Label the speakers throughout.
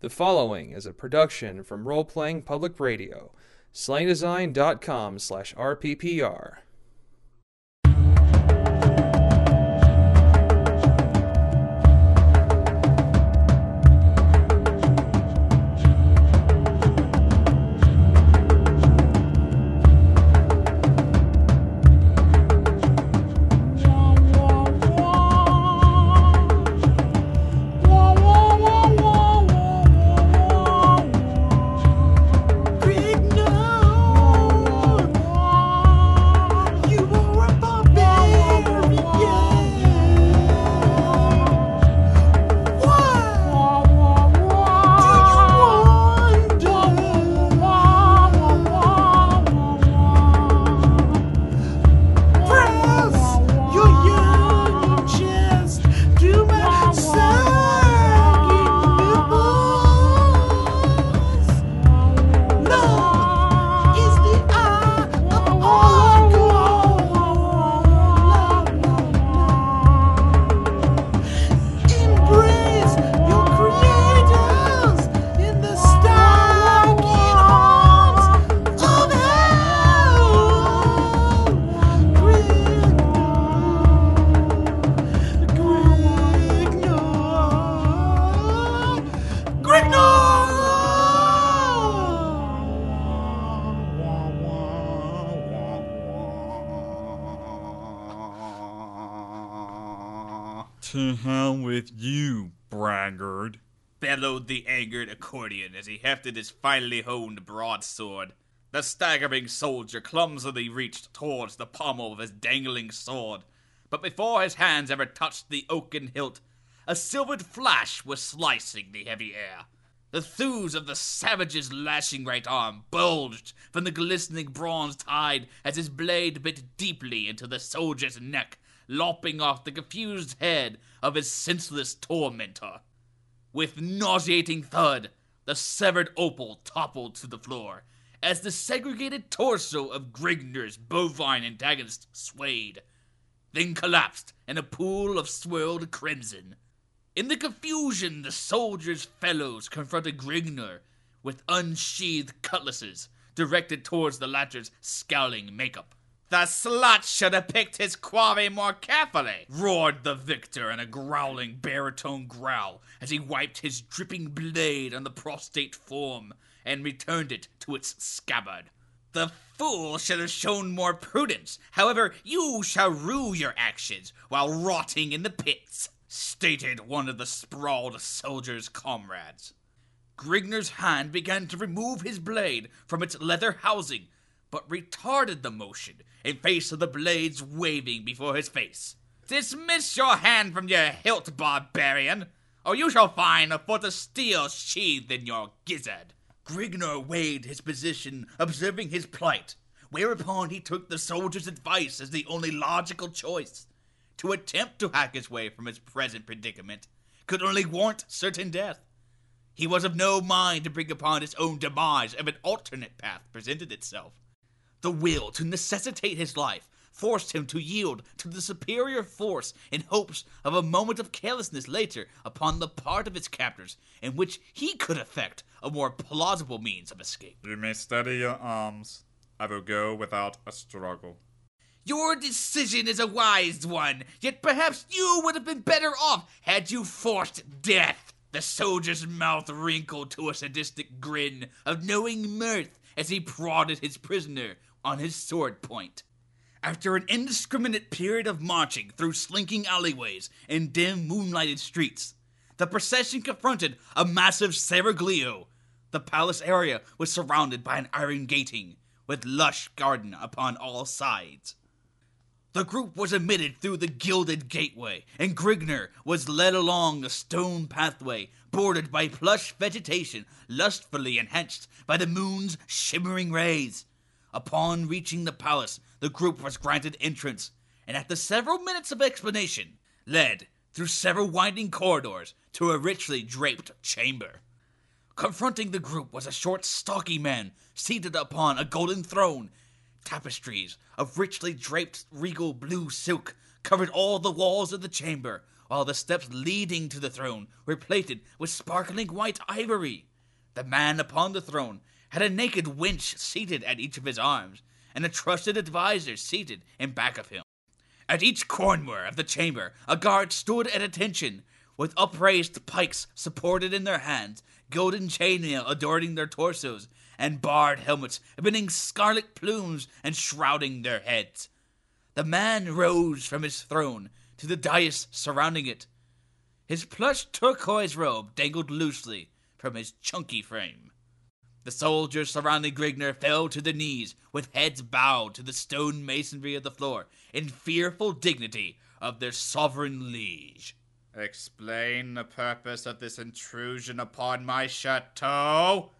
Speaker 1: The following is a production from Role Playing Public Radio, slangdesign.com slash RPPR.
Speaker 2: To hell with you, braggart.
Speaker 3: bellowed the angered Ecordian as he hefted his finely honed broadsword. The staggering soldier clumsily reached towards the pommel of his dangling sword, but before his hands ever touched the oaken hilt, a silvered flash was slicing the heavy air. The thews of the savage's lashing right arm bulged from the glistening bronze hide as his blade bit deeply into the soldier's neck, lopping off the confused head of his senseless tormentor. With nauseating thud, the severed opal toppled to the floor as the segregated torso of Grignr's bovine antagonist swayed, then collapsed in a pool of swirled crimson. In the confusion, the soldiers' fellows confronted Grignr with unsheathed cutlasses directed towards the latter's scowling makeup. The slut should have picked his quarry more carefully, roared the victor in a growling baritone growl as he wiped his dripping blade on the prostrate form and returned it to its scabbard. The fool should have shown more prudence. However, you shall rue your actions while rotting in the pits, stated one of the sprawled soldier's comrades. Grignr's hand began to remove his blade from its leather housing, but retarded the motion in face of the blades waving before his face. Dismiss your hand from your hilt, barbarian, or you shall find a foot of steel sheathed in your gizzard. Grignr weighed his position, observing his plight, whereupon he took the soldier's advice as the only logical choice. To attempt to hack his way from his present predicament could only warrant certain death. He was of no mind to bring upon his own demise if an alternate path presented itself. The will to necessitate his life forced him to yield to the superior force in hopes of a moment of carelessness later upon the part of his captors in which he could effect a more plausible means of escape.
Speaker 2: You may steady your arms. I will go without a struggle.
Speaker 3: Your decision is a wise one, yet perhaps you would have been better off had you forced death. The soldier's mouth wrinkled to a sadistic grin of knowing mirth as he prodded his prisoner on his sword point. After an indiscriminate period of marching through slinking alleyways and dim moonlighted streets, the procession confronted a massive seraglio. The palace area was surrounded by an iron gating, with lush garden upon all sides. The group was admitted through the gilded gateway, and Grignr was led along a stone pathway bordered by plush vegetation lustfully enhanced by the moon's shimmering rays. Upon reaching the palace, the group was granted entrance, and after several minutes of explanation, led through several winding corridors to a richly draped chamber. Confronting the group was a short, stocky man seated upon a golden throne. Tapestries of richly draped regal blue silk covered all the walls of the chamber, while the steps leading to the throne were plated with sparkling white ivory. The man upon the throne had a naked wench seated at each of his arms, and a trusted adviser seated in back of him. At each corner of the chamber, a guard stood at attention, with upraised pikes supported in their hands, golden chainmail adorning their torsos, and barred helmets emitting scarlet plumes and shrouding their heads. The man rose from his throne to the dais surrounding it. His plush turquoise robe dangled loosely from his chunky frame. The soldiers surrounding Grignr fell to their knees, with heads bowed to the stone masonry of the floor, in fearful dignity of their sovereign liege.
Speaker 2: Explain the purpose of this intrusion upon my chateau.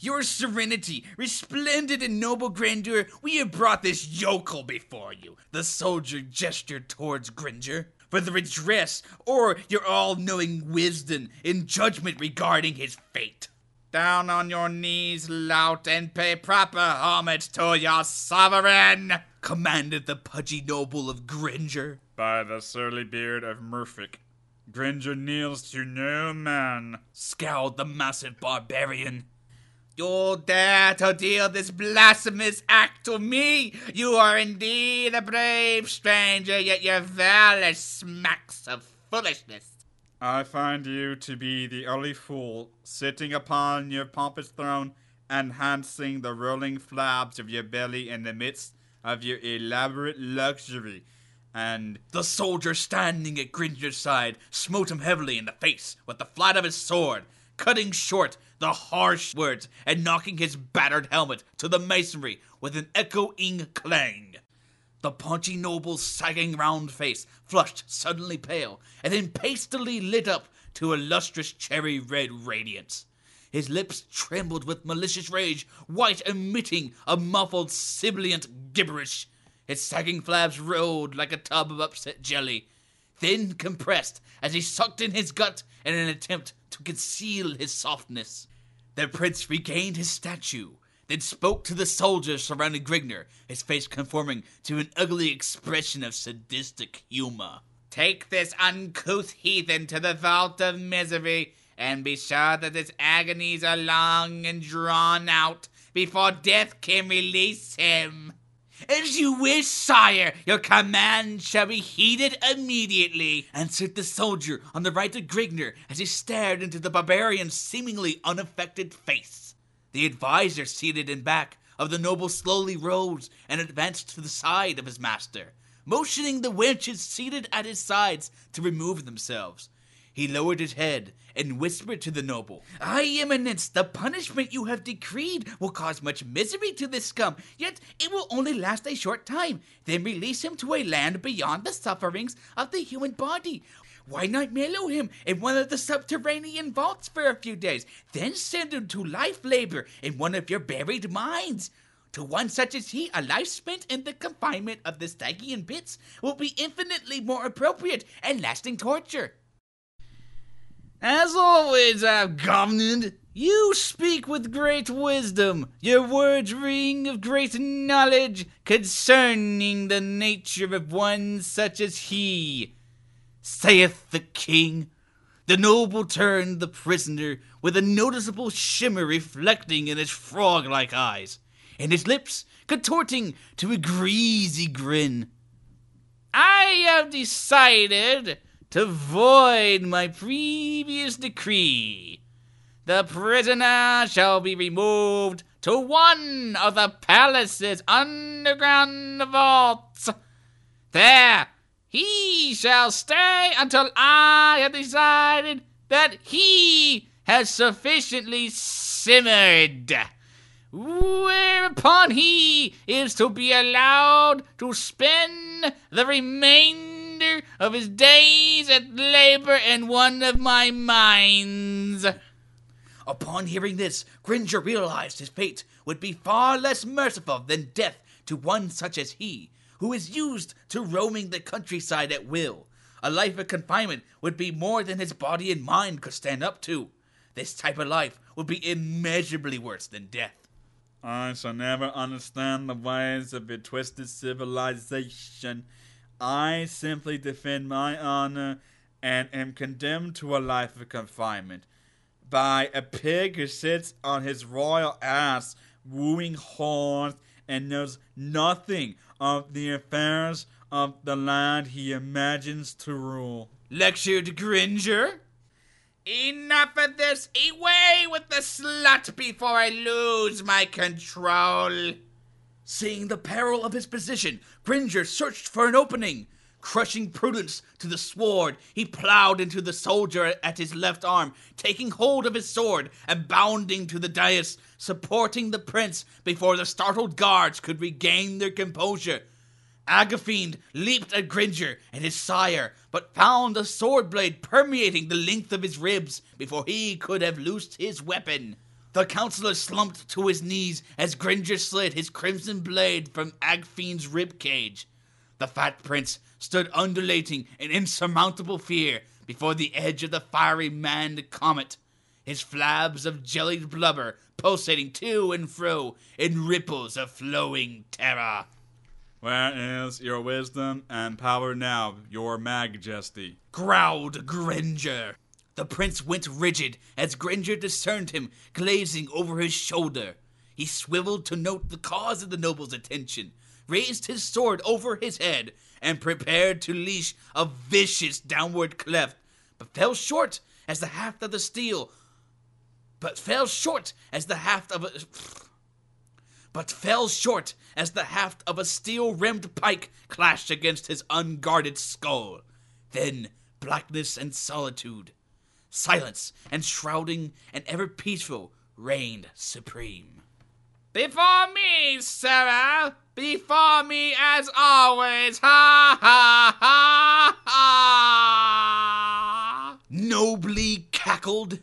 Speaker 3: Your serenity, resplendent in noble grandeur, we have brought this yokel before you. The soldier gestured towards Gringer for the redress or your all knowing wisdom in judgment regarding his fate.
Speaker 2: Down on your knees, lout, and pay proper homage to your sovereign,
Speaker 3: commanded the pudgy noble of Gringer.
Speaker 2: By the surly beard of Mrifk, Gringer kneels to no man,
Speaker 3: scowled the massive barbarian.
Speaker 2: You dare to deal this blasphemous act to me? You are indeed a brave stranger, yet your valor smacks of foolishness. I find you to be the only fool sitting upon your pompous throne, enhancing the rolling flaps of your belly in the midst of your elaborate luxury. And
Speaker 3: the soldier standing at Gringer's side smote him heavily in the face with the flat of his sword, cutting short the harsh words and knocking his battered helmet to the masonry with an echoing clang. The paunchy noble's sagging round face flushed suddenly pale, and then pastily lit up to a lustrous cherry red radiance. His lips trembled with malicious rage, white emitting a muffled sibilant gibberish. His sagging flaps rolled like a tub of upset jelly, then compressed as he sucked in his gut in an attempt to conceal his softness. The prince regained his statue, then spoke to the soldiers surrounding Grignr, his face conforming to an ugly expression of sadistic humor.
Speaker 2: Take this uncouth heathen to the vault of misery, and be sure that his agonies are long and drawn out before death can release him.
Speaker 3: As you wish, sire, your command shall be heeded immediately, answered the soldier on the right of Grignr as he stared into the barbarian's seemingly unaffected face. The adviser seated in back of the noble slowly rose and advanced to the side of his master, motioning the wenches seated at his sides to remove themselves. He lowered his head and whispered to the noble, Aye, Eminence, the punishment you have decreed will cause much misery to this scum, yet it will only last a short time. Then release him to a land beyond the sufferings of the human body. Why not mellow him in one of the subterranean vaults for a few days, then send him to life labor in one of your buried mines? To one such as he, a life spent in the confinement of the Stygian pits will be infinitely more appropriate and lasting torture. As always, governor, you speak with great wisdom. Your words ring of great knowledge concerning the nature of one such as he, saith the king. The noble turned the prisoner with a noticeable shimmer reflecting in his frog like eyes, and his lips contorting to a greasy grin. I have decided to void my previous decree. The prisoner shall be removed to one of the palace's underground vaults. There he shall stay until I have decided that he has sufficiently simmered. Whereupon he is to be allowed to spend the remainder of his days at labor in one of my mines. Upon hearing this, Gringer realized his fate would be far less merciful than death to one such as he, who is used to roaming the countryside at will. A life of confinement would be more than his body and mind could stand up to. This type of life would be immeasurably worse than death.
Speaker 2: I shall never understand the ways of your twisted civilization I simply defend my honor
Speaker 4: and am condemned to a life of confinement by a pig who sits on his royal ass, wooing horns, and knows nothing of the affairs of the land he imagines to rule.
Speaker 5: Lectured Gringer? Enough of this! Away with the slut before I lose my control!
Speaker 3: Seeing the peril of his position, Gringer searched for an opening. Crushing Prudence to the sword, he plowed into the soldier at his left arm, taking hold of his sword and bounding to the dais, supporting the prince before the startled guards could regain their composure. Agafnd leaped at Gringer and his sire, but found a sword blade permeating the length of his ribs before he could have loosed his weapon. The counselor slumped to his knees as Gringer slid his crimson blade from Agfiend's rib cage. The fat prince stood undulating in insurmountable fear before the edge of the fiery manned comet, his flabs of jellied blubber pulsating to and fro in ripples of flowing terror.
Speaker 4: Where is your wisdom and power now, your majesty?
Speaker 3: growled Gringer. The prince went rigid as Gringer discerned him glazing over his shoulder. He swiveled to note the cause of the noble's attention, raised his sword over his head, and prepared to leash a vicious downward cleft, but fell short as the haft of the steel. But fell short as the haft of a. But fell short as the haft of a steel rimmed pike clashed against his unguarded skull. Then blackness and solitude, silence and shrouding and ever peaceful reigned supreme.
Speaker 5: Before me, Sarah! Before me as always! Ha ha ha ha!
Speaker 3: Nobly cackled